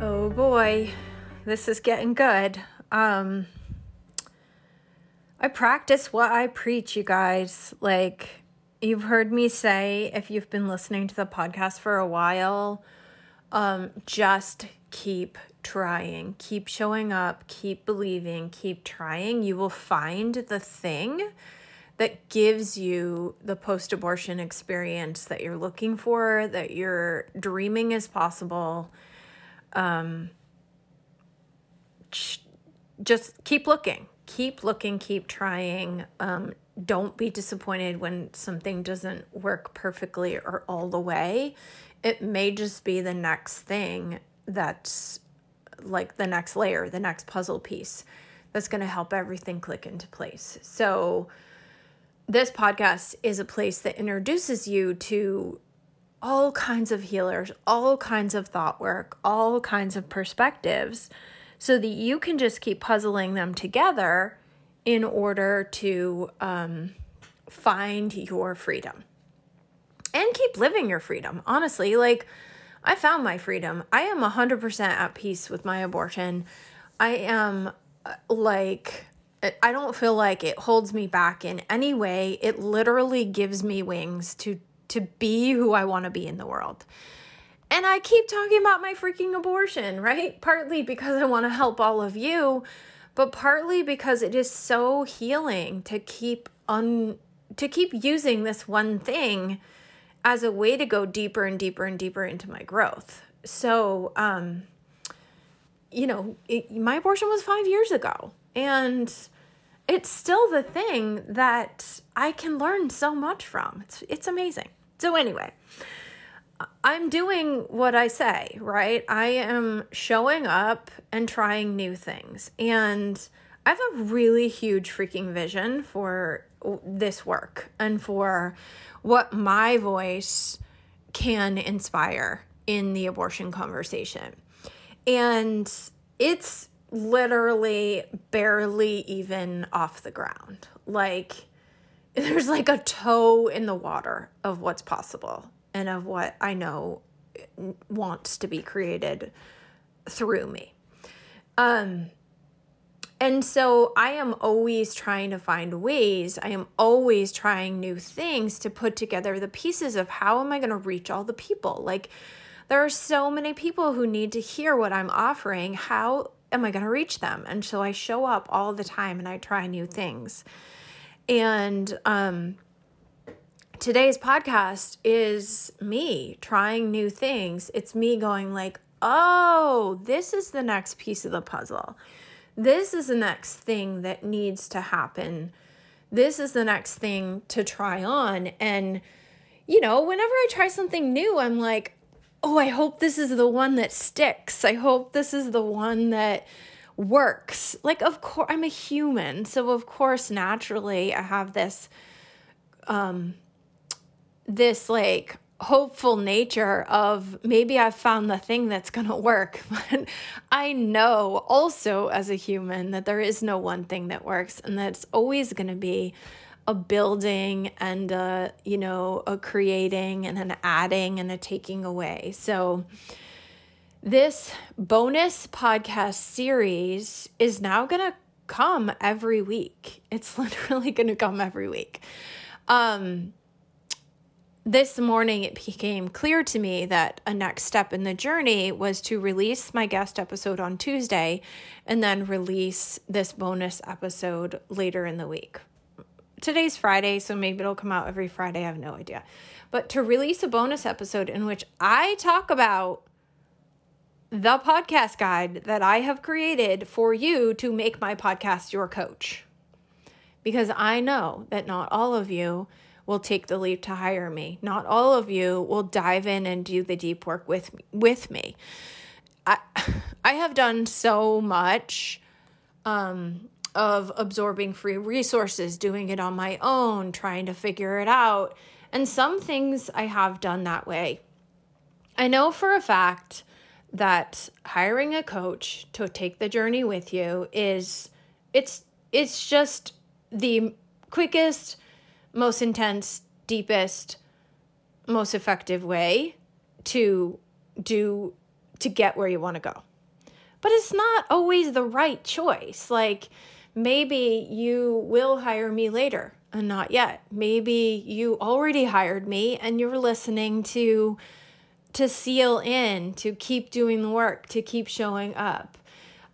Oh boy, this is getting good. Um I practice what I preach, you guys. Like you've heard me say if you've been listening to the podcast for a while, um just keep trying. Keep showing up, keep believing, keep trying. You will find the thing that gives you the post abortion experience that you're looking for, that you're dreaming is possible um, just keep looking, keep looking, keep trying. Um, don't be disappointed when something doesn't work perfectly or all the way. It may just be the next thing that's like the next layer, the next puzzle piece that's going to help everything click into place. So, this podcast is a place that introduces you to all kinds of healers, all kinds of thought work, all kinds of perspectives, so that you can just keep puzzling them together in order to um, find your freedom and keep living your freedom. Honestly, like I found my freedom. I am 100% at peace with my abortion. I am uh, like, I don't feel like it holds me back in any way. It literally gives me wings to to be who I want to be in the world. And I keep talking about my freaking abortion, right? Partly because I want to help all of you, but partly because it is so healing to keep un to keep using this one thing as a way to go deeper and deeper and deeper into my growth. So, um you know, it, my abortion was 5 years ago and it's still the thing that I can learn so much from. It's it's amazing. So, anyway, I'm doing what I say, right? I am showing up and trying new things. And I have a really huge freaking vision for this work and for what my voice can inspire in the abortion conversation. And it's literally barely even off the ground. Like, there's like a toe in the water of what's possible and of what I know wants to be created through me. Um and so I am always trying to find ways. I am always trying new things to put together the pieces of how am I going to reach all the people? Like there are so many people who need to hear what I'm offering. How am I going to reach them? And so I show up all the time and I try new things. And um, today's podcast is me trying new things. It's me going like, "Oh, this is the next piece of the puzzle. This is the next thing that needs to happen. This is the next thing to try on." And you know, whenever I try something new, I'm like, "Oh, I hope this is the one that sticks. I hope this is the one that works. Like, of course, I'm a human. So, of course, naturally, I have this, um, this like hopeful nature of maybe I've found the thing that's going to work. But I know also as a human that there is no one thing that works and that's always going to be a building and a, you know, a creating and an adding and a taking away. So, this bonus podcast series is now going to come every week. It's literally going to come every week. Um, this morning, it became clear to me that a next step in the journey was to release my guest episode on Tuesday and then release this bonus episode later in the week. Today's Friday, so maybe it'll come out every Friday. I have no idea. But to release a bonus episode in which I talk about the podcast guide that I have created for you to make my podcast your coach. Because I know that not all of you will take the leap to hire me. Not all of you will dive in and do the deep work with me, with me. I I have done so much um, of absorbing free resources, doing it on my own, trying to figure it out. And some things I have done that way. I know for a fact that hiring a coach to take the journey with you is it's it's just the quickest, most intense, deepest, most effective way to do to get where you want to go. But it's not always the right choice. Like maybe you will hire me later and not yet. Maybe you already hired me and you're listening to to seal in, to keep doing the work, to keep showing up.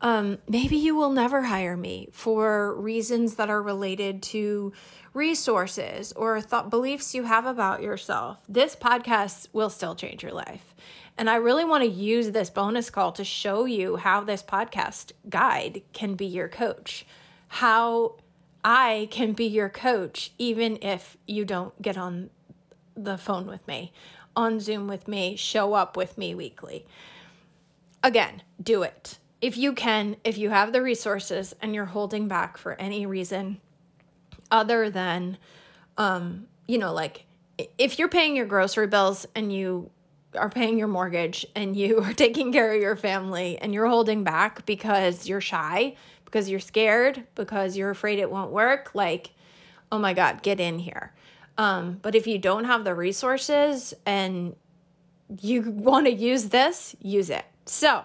Um, maybe you will never hire me for reasons that are related to resources or thought beliefs you have about yourself. This podcast will still change your life. And I really want to use this bonus call to show you how this podcast guide can be your coach, how I can be your coach, even if you don't get on the phone with me on Zoom with me, show up with me weekly. Again, do it. If you can, if you have the resources and you're holding back for any reason other than, um, you know, like if you're paying your grocery bills and you are paying your mortgage and you are taking care of your family and you're holding back because you're shy, because you're scared, because you're afraid it won't work, like, oh my God, get in here. Um, but if you don't have the resources and you want to use this, use it. So,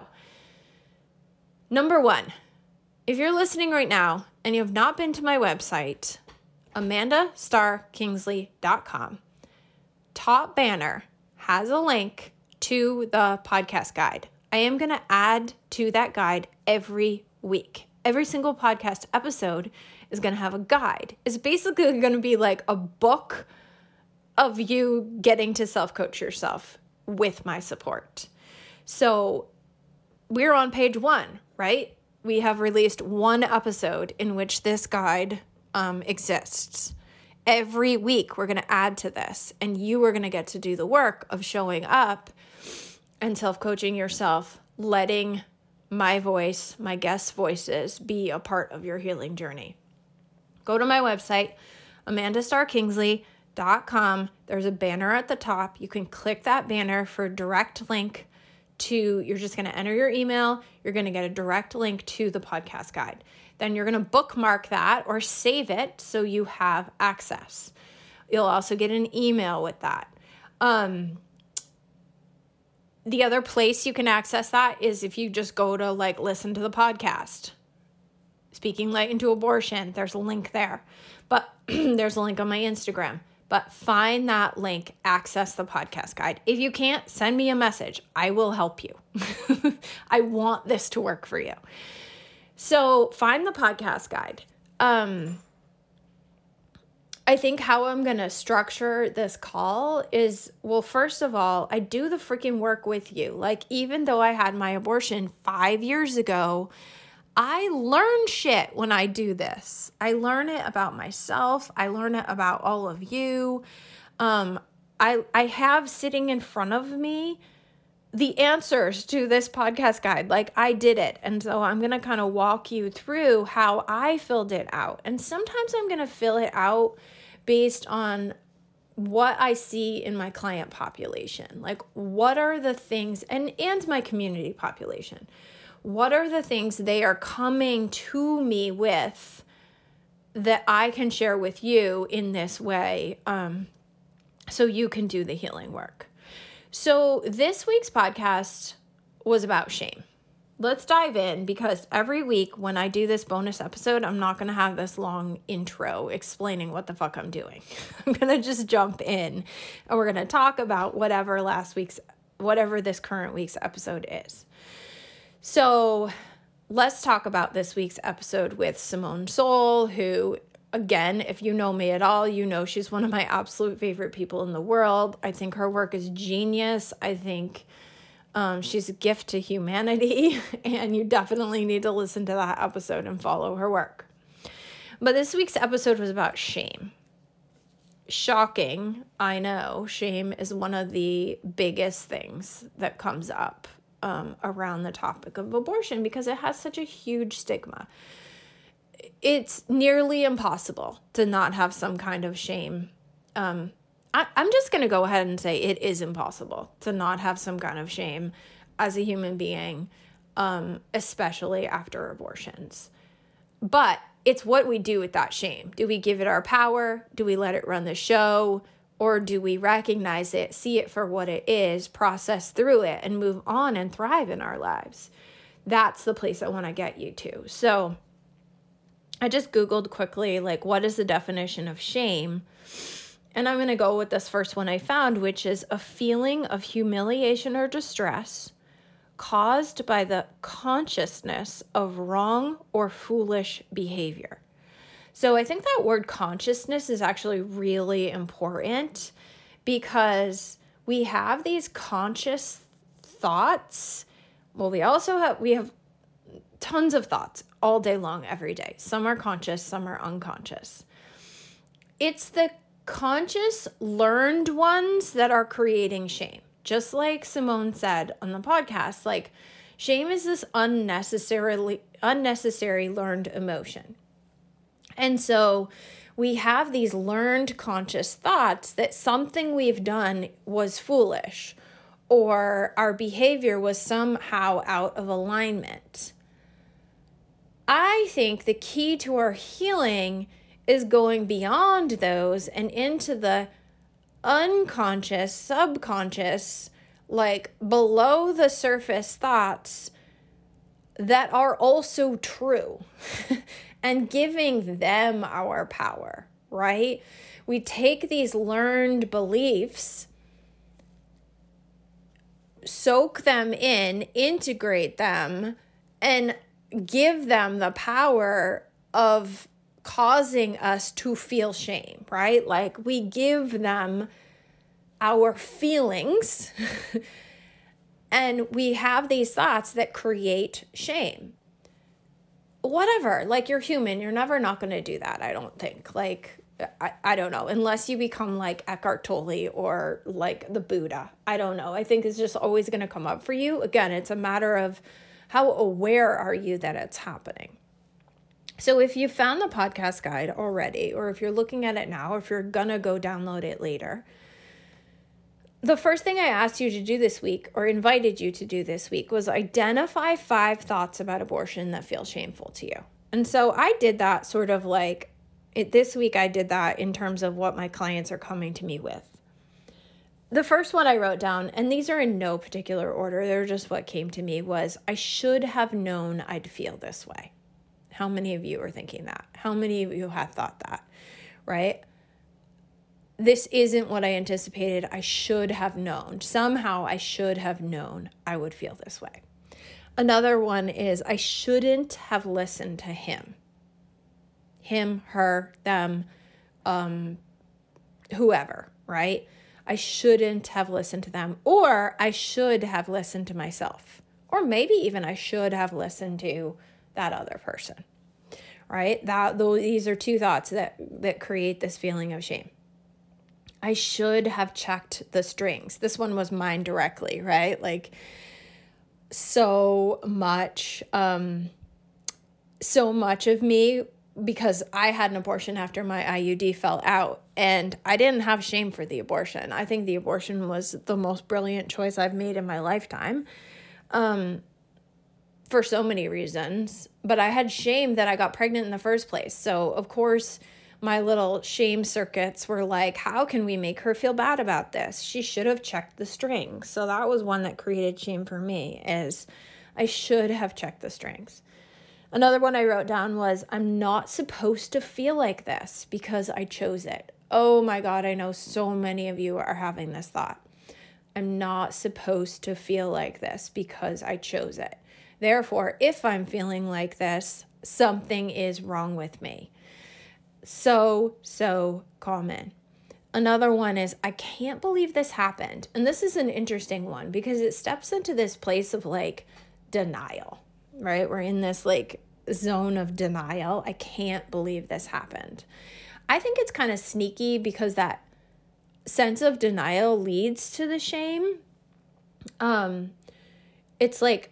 number one, if you're listening right now and you have not been to my website, amandastarkingsley.com, top banner has a link to the podcast guide. I am going to add to that guide every week. Every single podcast episode is going to have a guide. It's basically going to be like a book of you getting to self coach yourself with my support. So we're on page one, right? We have released one episode in which this guide um, exists. Every week, we're going to add to this, and you are going to get to do the work of showing up and self coaching yourself, letting my voice, my guest voices, be a part of your healing journey go to my website, amandastarkingsley.com. There's a banner at the top. You can click that banner for a direct link to, you're just going to enter your email. You're going to get a direct link to the podcast guide. Then you're going to bookmark that or save it so you have access. You'll also get an email with that. Um, the other place you can access that is if you just go to like listen to the podcast Speaking Light into Abortion, there's a link there. But there's a link on my Instagram. But find that link, access the podcast guide. If you can't, send me a message. I will help you. I want this to work for you. So find the podcast guide. Um, I think how I'm going to structure this call is well, first of all, I do the freaking work with you. Like, even though I had my abortion five years ago, I learn shit when I do this. I learn it about myself. I learn it about all of you. Um, I I have sitting in front of me the answers to this podcast guide. Like I did it. And so I'm going to kind of walk you through how I filled it out. And sometimes I'm going to fill it out based on what I see in my client population. Like what are the things and and my community population what are the things they are coming to me with that I can share with you in this way um, so you can do the healing work. So, this week's podcast was about shame. Let's dive in because every week when I do this bonus episode, I'm not going to have this long intro explaining what the fuck I'm doing. I'm going to just jump in and we're going to talk about whatever last week's, whatever this current week's episode is. So let's talk about this week's episode with Simone Seol, who, again, if you know me at all, you know she's one of my absolute favorite people in the world. I think her work is genius. I think um, she's a gift to humanity, and you definitely need to listen to that episode and follow her work. But this week's episode was about shame. Shocking, I know. Shame is one of the biggest things that comes up um, around the topic of abortion because it has such a huge stigma. It's nearly impossible to not have some kind of shame. Um, I, I'm just going to go ahead and say it is impossible to not have some kind of shame as a human being, um, especially after abortions. But it's what we do with that shame. Do we give it our power? Do we let it run the show? Or do we recognize it, see it for what it is, process through it, and move on and thrive in our lives? That's the place I want to get you to. So I just Googled quickly, like, what is the definition of shame? And I'm going to go with this first one I found, which is a feeling of humiliation or distress caused by the consciousness of wrong or foolish behavior. So I think that word consciousness is actually really important because we have these conscious thoughts. Well, we also have we have tons of thoughts all day long every day. Some are conscious, some are unconscious. It's the conscious learned ones that are creating shame. Just like Simone said on the podcast, like shame is this unnecessarily unnecessary learned emotion. And so we have these learned conscious thoughts that something we've done was foolish or our behavior was somehow out of alignment. I think the key to our healing is going beyond those and into the unconscious, subconscious, like below the surface thoughts that are also true. and giving them our power, right? We take these learned beliefs, soak them in, integrate them, and give them the power of causing us to feel shame, right? Like we give them our feelings and we have these thoughts that create shame whatever like you're human you're never not going to do that i don't think like I, I don't know unless you become like eckhart tolle or like the buddha i don't know i think it's just always going to come up for you again it's a matter of how aware are you that it's happening. So if you found the podcast guide already or if you're looking at it now if you're going to go download it later the first thing I asked you to do this week, or invited you to do this week, was identify five thoughts about abortion that feel shameful to you. And so I did that sort of like it, this week, I did that in terms of what my clients are coming to me with. The first one I wrote down, and these are in no particular order, they're just what came to me, was I should have known I'd feel this way. How many of you are thinking that? How many of you have thought that? Right? This isn't what I anticipated. I should have known. Somehow I should have known I would feel this way. Another one is I shouldn't have listened to him. Him, her, them, um, whoever, right? I shouldn't have listened to them, or I should have listened to myself, or maybe even I should have listened to that other person, right? That those these are two thoughts that that create this feeling of shame. I should have checked the strings. This one was mine directly, right? Like so much um so much of me because I had an abortion after my IUD fell out and I didn't have shame for the abortion. I think the abortion was the most brilliant choice I've made in my lifetime. Um for so many reasons, but I had shame that I got pregnant in the first place. So, of course, my little shame circuits were like, how can we make her feel bad about this? She should have checked the strings. So that was one that created shame for me is I should have checked the strings. Another one I wrote down was I'm not supposed to feel like this because I chose it. Oh my god, I know so many of you are having this thought. I'm not supposed to feel like this because I chose it. Therefore, if I'm feeling like this, something is wrong with me so, so common. Another one is, I can't believe this happened. And this is an interesting one because it steps into this place of like denial, right? We're in this like zone of denial. I can't believe this happened. I think it's kind of sneaky because that sense of denial leads to the shame. Um, it's like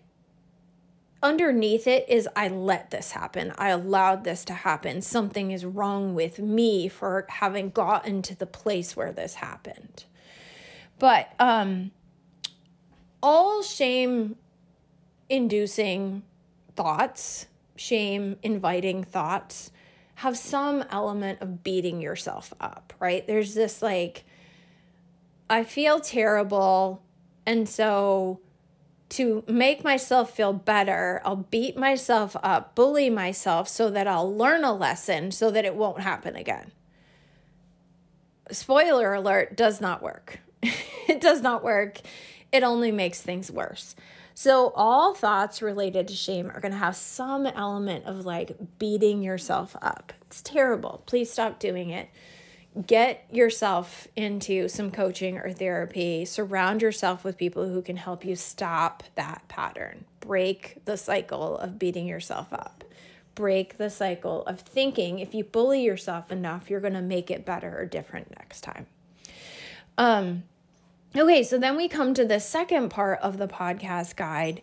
underneath it is I let this happen. I allowed this to happen. Something is wrong with me for having gotten to the place where this happened. But um all shame inducing thoughts, shame inviting thoughts have some element of beating yourself up, right? There's this like I feel terrible and so to make myself feel better, I'll beat myself up, bully myself so that I'll learn a lesson so that it won't happen again. Spoiler alert does not work. it does not work. It only makes things worse. So, all thoughts related to shame are going to have some element of like beating yourself up. It's terrible. Please stop doing it get yourself into some coaching or therapy. Surround yourself with people who can help you stop that pattern. Break the cycle of beating yourself up. Break the cycle of thinking if you bully yourself enough, you're going to make it better or different next time. Um okay, so then we come to the second part of the podcast guide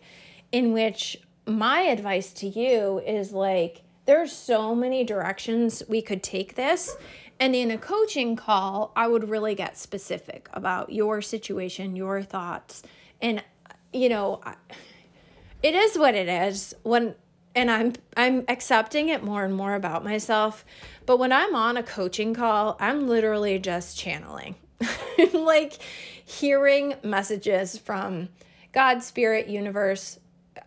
in which my advice to you is like there's so many directions we could take this and in a coaching call, I would really get specific about your situation, your thoughts. And you know, it is what it is. When and I'm I'm accepting it more and more about myself. But when I'm on a coaching call, I'm literally just channeling. like hearing messages from God, spirit, universe,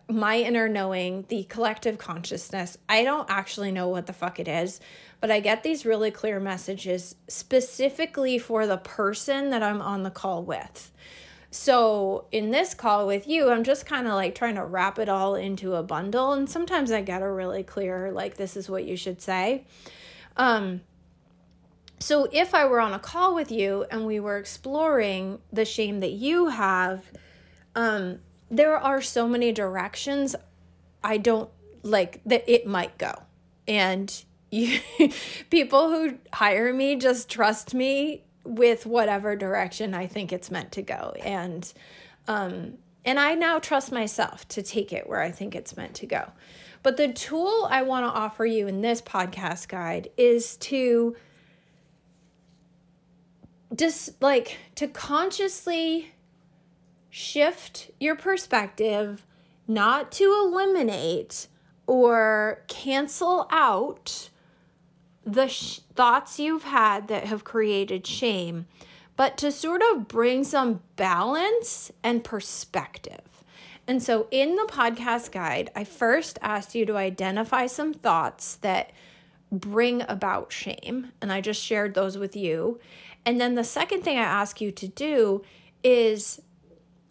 my inner knowing, the collective consciousness. I don't actually know what the fuck it is, but I get these really clear messages specifically for the person that I'm on the call with. So, in this call with you, I'm just kind of like trying to wrap it all into a bundle. And sometimes I get a really clear, like, this is what you should say. Um, so, if I were on a call with you and we were exploring the shame that you have, um, there are so many directions I don't like that it might go. And you, people who hire me just trust me with whatever direction I think it's meant to go. And um and I now trust myself to take it where I think it's meant to go. But the tool I want to offer you in this podcast guide is to just like to consciously shift your perspective, not to eliminate or cancel out the sh- thoughts you've had that have created shame, but to sort of bring some balance and perspective. And so in the podcast guide, I first asked you to identify some thoughts that bring about shame, and I just shared those with you. And then the second thing I ask you to do is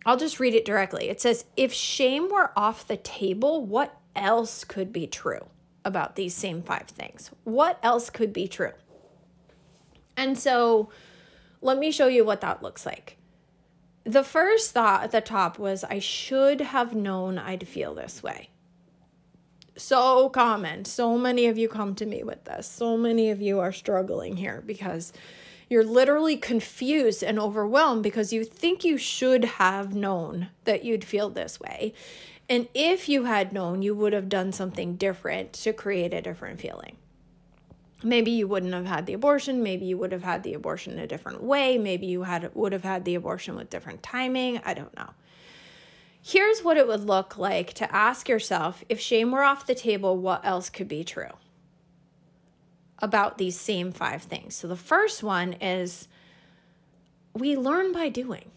I'll just read it directly. It says, If shame were off the table, what else could be true about these same five things? What else could be true? And so let me show you what that looks like. The first thought at the top was, I should have known I'd feel this way. So common. So many of you come to me with this. So many of you are struggling here because you're literally confused and overwhelmed because you think you should have known that you'd feel this way. And if you had known, you would have done something different to create a different feeling. Maybe you wouldn't have had the abortion, maybe you would have had the abortion a different way, maybe you had would have had the abortion with different timing, I don't know. Here's what it would look like to ask yourself if shame were off the table, what else could be true? about these same five things. So the first one is we learn by doing.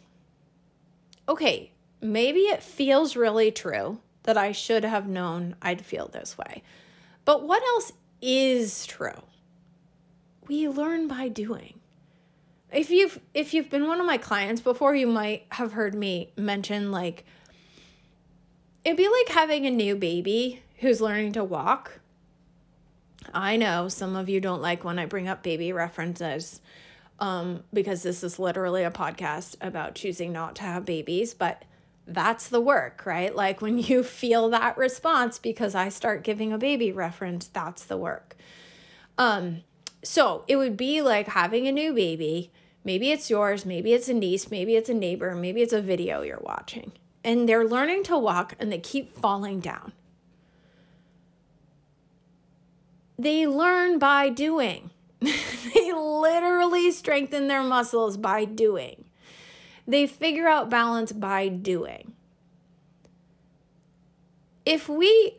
Okay, maybe it feels really true that I should have known I'd feel this way. But what else is true? We learn by doing. If you've if you've been one of my clients before, you might have heard me mention like it'd be like having a new baby who's learning to walk I know some of you don't like when I bring up baby references um, because this is literally a podcast about choosing not to have babies, but that's the work, right? Like when you feel that response because I start giving a baby reference, that's the work. Um, so it would be like having a new baby. Maybe it's yours, maybe it's a niece, maybe it's a neighbor, maybe it's a video you're watching. and they're learning to walk and they keep falling down. They learn by doing. they literally strengthen their muscles by doing. They figure out balance by doing. If we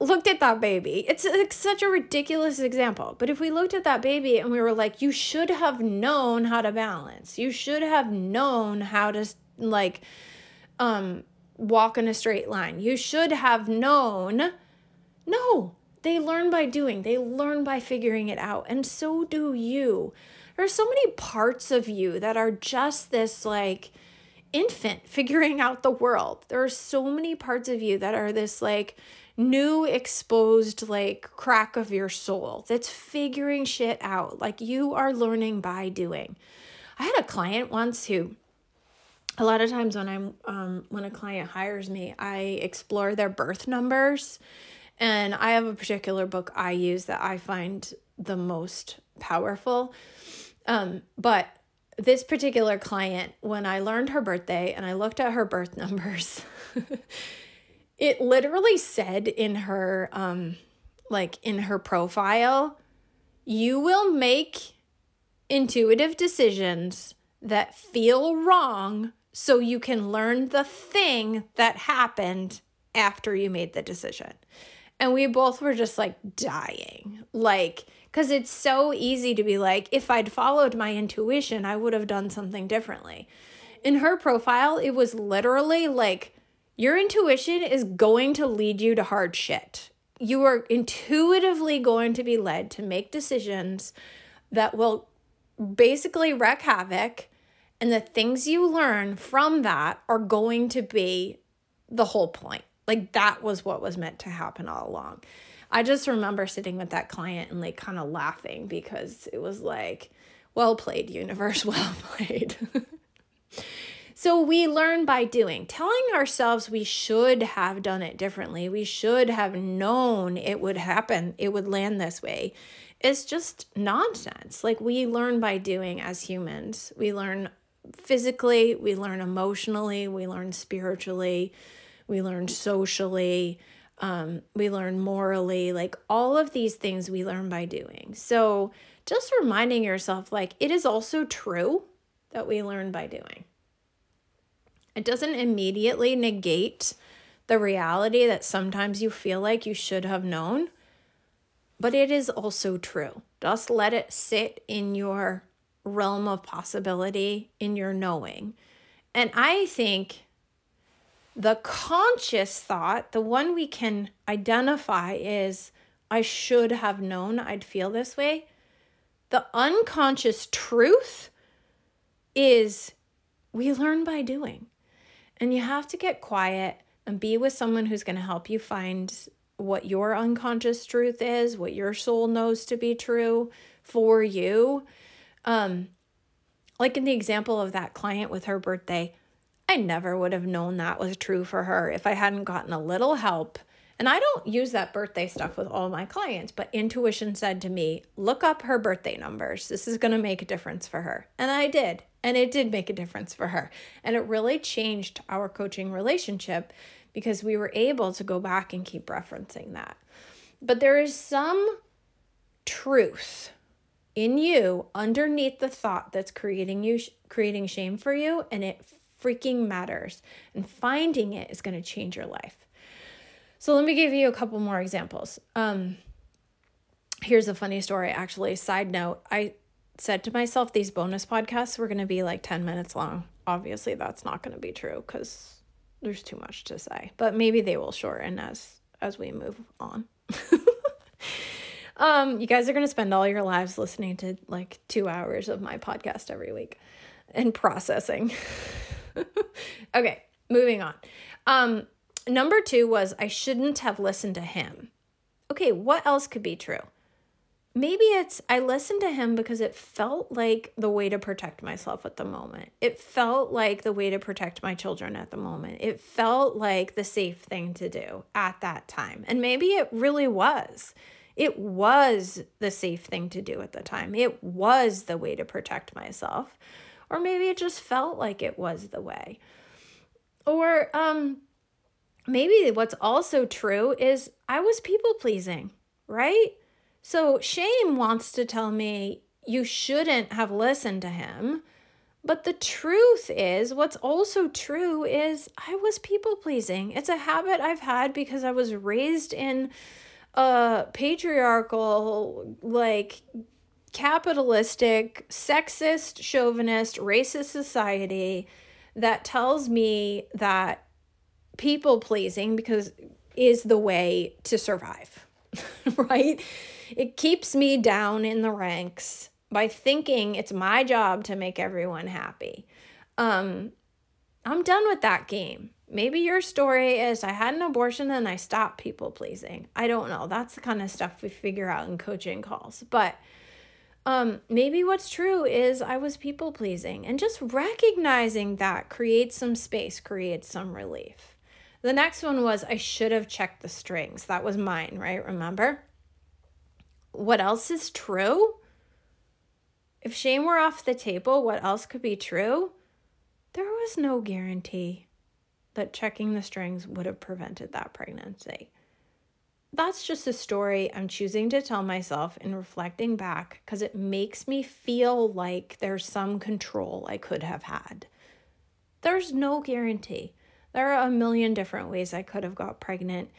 looked at that baby, it's, it's such a ridiculous example, but if we looked at that baby and we were like, you should have known how to balance, you should have known how to, like, um, walk in a straight line. You should have known. No, they learn by doing, they learn by figuring it out. And so do you. There are so many parts of you that are just this like infant figuring out the world. There are so many parts of you that are this like new exposed like crack of your soul that's figuring shit out. Like you are learning by doing. I had a client once who a lot of times when I'm um, when a client hires me, I explore their birth numbers, and I have a particular book I use that I find the most powerful. Um, but this particular client, when I learned her birthday and I looked at her birth numbers, it literally said in her um, like in her profile, you will make intuitive decisions that feel wrong so you can learn the thing that happened after you made the decision. And we both were just like dying. Like, because it's so easy to be like, if I'd followed my intuition, I would have done something differently. In her profile, it was literally like, your intuition is going to lead you to hard shit. You are intuitively going to be led to make decisions that will basically wreak havoc and the things you learn from that are going to be the whole point. Like that was what was meant to happen all along. I just remember sitting with that client and like kind of laughing because it was like, well played, universe, well played. so we learn by doing, telling ourselves we should have done it differently. We should have known it would happen, it would land this way. It's just nonsense. Like we learn by doing as humans. We learn physically, we learn emotionally, we learn spiritually, we learn socially, um, we learn morally. Like all of these things we learn by doing. So just reminding yourself, like, it is also true that we learn by doing. It doesn't immediately negate the reality that sometimes you feel like you should have known, but it is also true. Just let it sit in your realm of possibility in your knowing. And I think the conscious thought, the one we can identify, is I should have known I'd feel this way. The unconscious truth is we learn by doing. And you have to get quiet and be with someone who's going to help you find what your unconscious truth is, what your soul knows to be true for you, um, like in the example of that client with her birthday, I never would have known that was true for her if I hadn't gotten a little help. And I don't use that birthday stuff with all my clients, but intuition said to me, look up her birthday numbers. This is going to make a difference for her. And I did. And it did make a difference for her. And it really changed our coaching relationship because we were able to go back and keep referencing that. But there is some truth in you underneath the thought that's creating you creating shame for you and it freaking matters. And finding it is going to change your life. So let me give you a couple more examples. Um here's a funny story actually. Side note i said to myself these bonus podcasts were going to be like 10 minutes long. Obviously that's not going to be true cuz there's too much to say but maybe they will shorten as as we move on. Um, you guys are going to spend all your lives listening to like two hours of my podcast every week and processing. okay, moving on. Um, number two was I shouldn't have listened to him. Okay, what else could be true? Maybe it's I listened to him because it felt like the way to protect myself at the moment. It felt like the way to protect my children at the moment. It felt like the safe thing to do at that time. And maybe it really was. It was the safe thing to do at the time. It was the way to protect myself. Or maybe it just felt like it was the way. Or um maybe what's also true is I was people pleasing, right? So shame wants to tell me you shouldn't have listened to him. But the truth is, what's also true is I was people pleasing. It's a habit I've had because I was raised in a patriarchal, like capitalistic, sexist, chauvinist, racist society that tells me that people pleasing because is the way to survive, right? It keeps me down in the ranks by thinking it's my job to make everyone happy. Um, I'm done with that game. Maybe your story is I had an abortion and I stopped people pleasing. I don't know. That's the kind of stuff we figure out in coaching calls. But um, maybe what's true is I was people pleasing, and just recognizing that creates some space, creates some relief. The next one was I should have checked the strings. That was mine, right? Remember? What else is true? If shame were off the table, what else could be true? There was no guarantee that checking the strings would have prevented that pregnancy. That's just a story I'm choosing to tell myself in reflecting back because it makes me feel like there's some control I could have had. There's no guarantee. There are a million different ways I could have got pregnant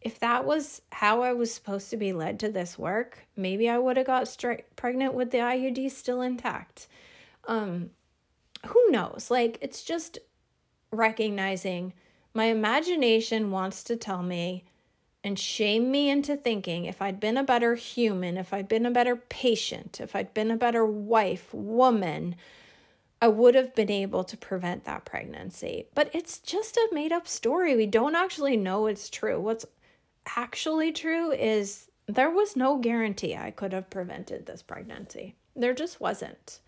if that was how I was supposed to be led to this work, maybe I would have got straight pregnant with the IUD still intact. Um, who knows? Like, it's just recognizing my imagination wants to tell me and shame me into thinking if I'd been a better human, if I'd been a better patient, if I'd been a better wife, woman, I would have been able to prevent that pregnancy. But it's just a made up story. We don't actually know it's true. What's actually true is there was no guarantee I could have prevented this pregnancy. There just wasn't.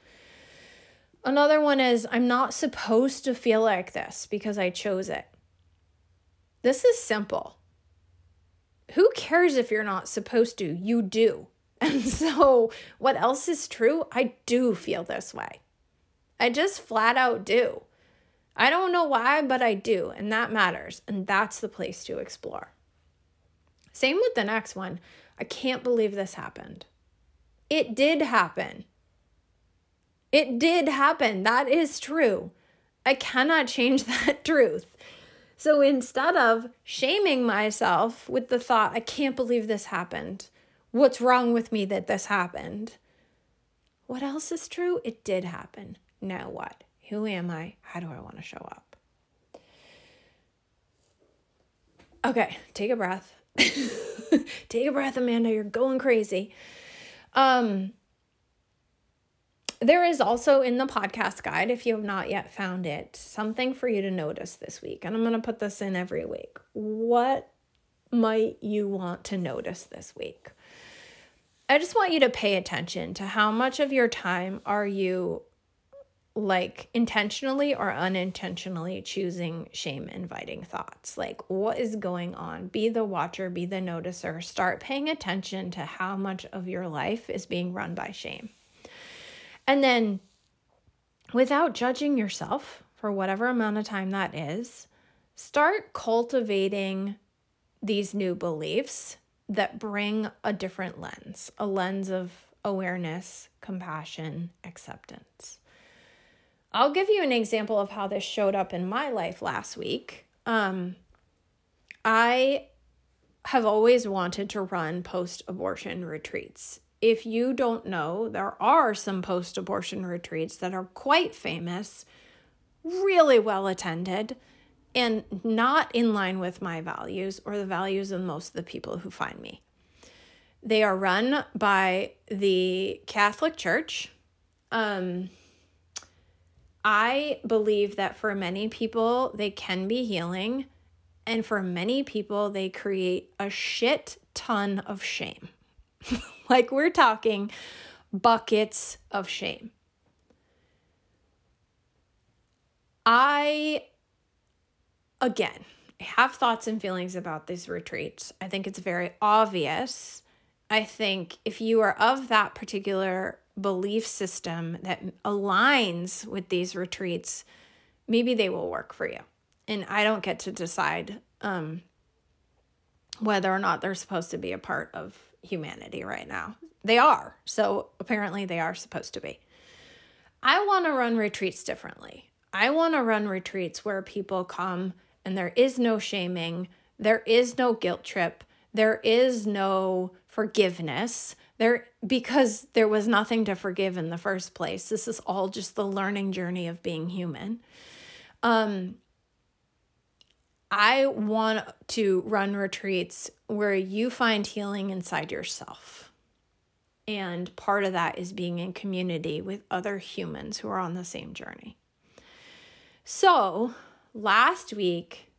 Another one is I'm not supposed to feel like this because I chose it. This is simple. Who cares if you're not supposed to? You do. And so, what else is true? I do feel this way. I just flat out do. I don't know why, but I do. And that matters. And that's the place to explore. Same with the next one. I can't believe this happened. It did happen. It did happen. That is true. I cannot change that truth. So instead of shaming myself with the thought, I can't believe this happened, what's wrong with me that this happened? What else is true? It did happen. Now what? Who am I? How do I want to show up? Okay, take a breath. Take a breath, Amanda. You're going crazy. Um, there is also in the podcast guide, if you have not yet found it, something for you to notice this week. And I'm going to put this in every week. What might you want to notice this week? I just want you to pay attention to how much of your time are you like intentionally or unintentionally choosing shame inviting thoughts. Like, what is going on? Be the watcher, be the noticer. Start paying attention to how much of your life is being run by shame. And then, without judging yourself for whatever amount of time that is, start cultivating these new beliefs that bring a different lens, a lens of awareness, compassion, acceptance. I'll give you an example of how this showed up in my life last week. Um, I have always wanted to run post abortion retreats. If you don't know, there are some post abortion retreats that are quite famous, really well attended, and not in line with my values or the values of most of the people who find me. They are run by the Catholic Church. Um, I believe that for many people, they can be healing. And for many people, they create a shit ton of shame. like we're talking buckets of shame. I, again, have thoughts and feelings about these retreats. I think it's very obvious. I think if you are of that particular belief system that aligns with these retreats, maybe they will work for you. and I don't get to decide um, whether or not they're supposed to be a part of humanity right now. They are. So apparently they are supposed to be. I want to run retreats differently. I want to run retreats where people come and there is no shaming, there is no guilt trip, there is no forgiveness. There because there was nothing to forgive in the first place. This is all just the learning journey of being human. Um I want to run retreats where you find healing inside yourself. And part of that is being in community with other humans who are on the same journey. So, last week,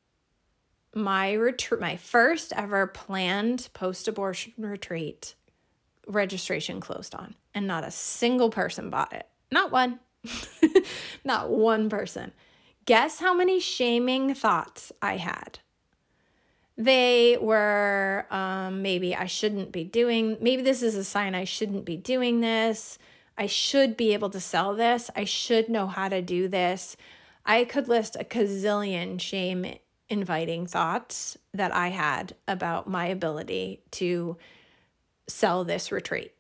my retreat, my first ever planned post abortion retreat registration closed on, and not a single person bought it. Not one. not one person. Guess how many shaming thoughts I had? They were um, maybe I shouldn't be doing, maybe this is a sign I shouldn't be doing this. I should be able to sell this. I should know how to do this. I could list a gazillion shame inviting thoughts that I had about my ability to sell this retreat.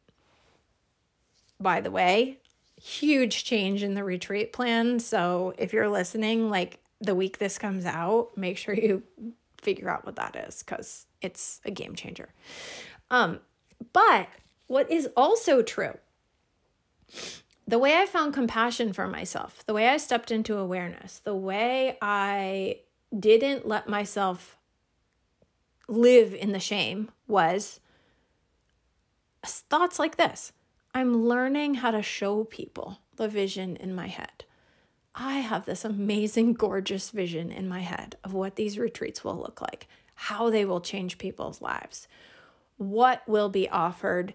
By the way, huge change in the retreat plan. So if you're listening, like the week this comes out, make sure you figure out what that is because it's a game changer. Um, but what is also true, the way I found compassion for myself, the way I stepped into awareness, the way I didn't let myself live in the shame was thoughts like this I'm learning how to show people the vision in my head. I have this amazing, gorgeous vision in my head of what these retreats will look like, how they will change people's lives, what will be offered,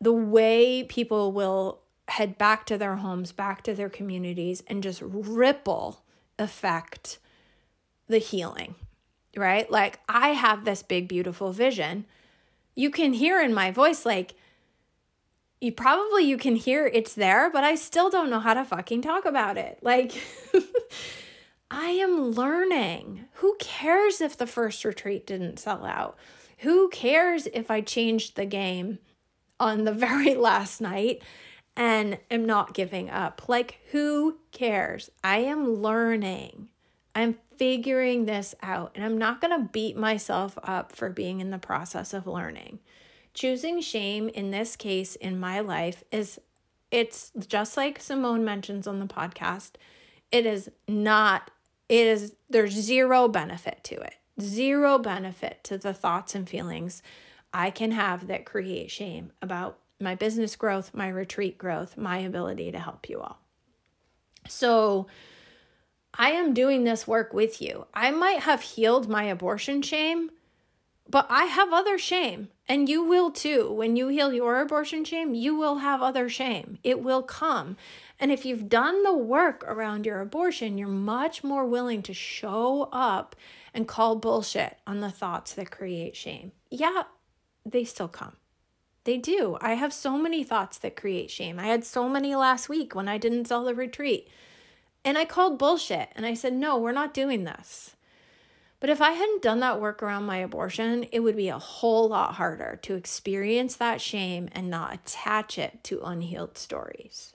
the way people will head back to their homes, back to their communities, and just ripple affect the healing, right? Like, I have this big, beautiful vision. You can hear in my voice, like, you probably you can hear it's there, but I still don't know how to fucking talk about it. Like I am learning. Who cares if the first retreat didn't sell out? Who cares if I changed the game on the very last night and am not giving up? Like who cares? I am learning. I'm figuring this out and I'm not going to beat myself up for being in the process of learning. Choosing shame in this case in my life is it's just like Simone mentions on the podcast. It is not it is there's zero benefit to it. Zero benefit to the thoughts and feelings I can have that create shame about my business growth, my retreat growth, my ability to help you all. So, I am doing this work with you. I might have healed my abortion shame, but I have other shame, and you will too. When you heal your abortion shame, you will have other shame. It will come. And if you've done the work around your abortion, you're much more willing to show up and call bullshit on the thoughts that create shame. Yeah, they still come. They do. I have so many thoughts that create shame. I had so many last week when I didn't sell the retreat. And I called bullshit and I said, no, we're not doing this. But if I hadn't done that work around my abortion, it would be a whole lot harder to experience that shame and not attach it to unhealed stories.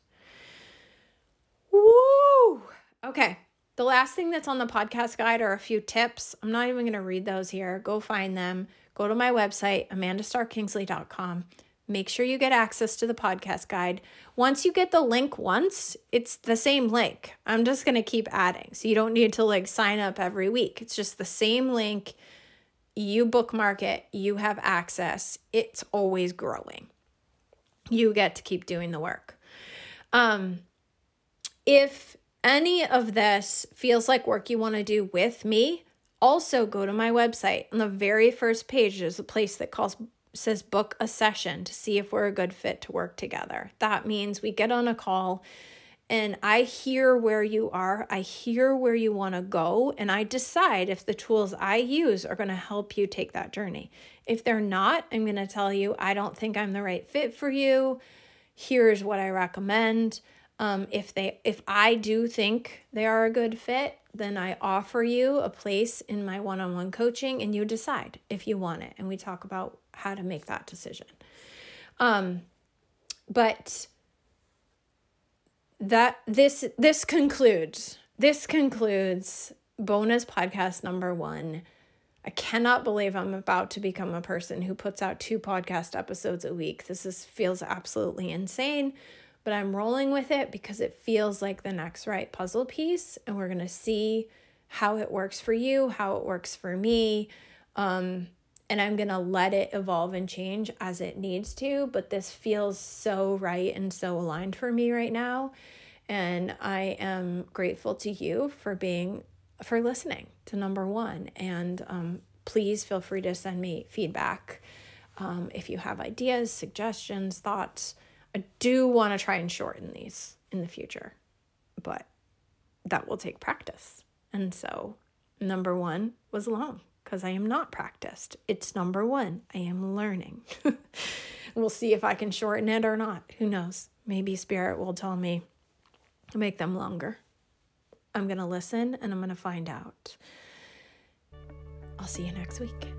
Woo! Okay. The last thing that's on the podcast guide are a few tips. I'm not even going to read those here. Go find them. Go to my website, amandastarkingsley.com. Make sure you get access to the podcast guide. Once you get the link once, it's the same link. I'm just going to keep adding. So you don't need to like sign up every week. It's just the same link. You bookmark it, you have access. It's always growing. You get to keep doing the work. Um if any of this feels like work you want to do with me, also go to my website. On the very first page, there's a place that calls says book a session to see if we're a good fit to work together. That means we get on a call and I hear where you are, I hear where you want to go, and I decide if the tools I use are going to help you take that journey. If they're not, I'm going to tell you, I don't think I'm the right fit for you. Here's what I recommend. Um, if they if I do think they are a good fit, then I offer you a place in my one-on-one coaching and you decide if you want it and we talk about how to make that decision. Um but that this this concludes this concludes bonus podcast number 1 I cannot believe I'm about to become a person who puts out two podcast episodes a week. This is feels absolutely insane, but I'm rolling with it because it feels like the next right puzzle piece and we're going to see how it works for you, how it works for me. Um, and I'm going to let it evolve and change as it needs to, but this feels so right and so aligned for me right now. And I am grateful to you for being for listening to number one. And um, please feel free to send me feedback um, if you have ideas, suggestions, thoughts. I do want to try and shorten these in the future, but that will take practice. And so, number one was long because I am not practiced. It's number one. I am learning. we'll see if I can shorten it or not. Who knows? Maybe Spirit will tell me to make them longer. I'm going to listen and I'm going to find out. I'll see you next week.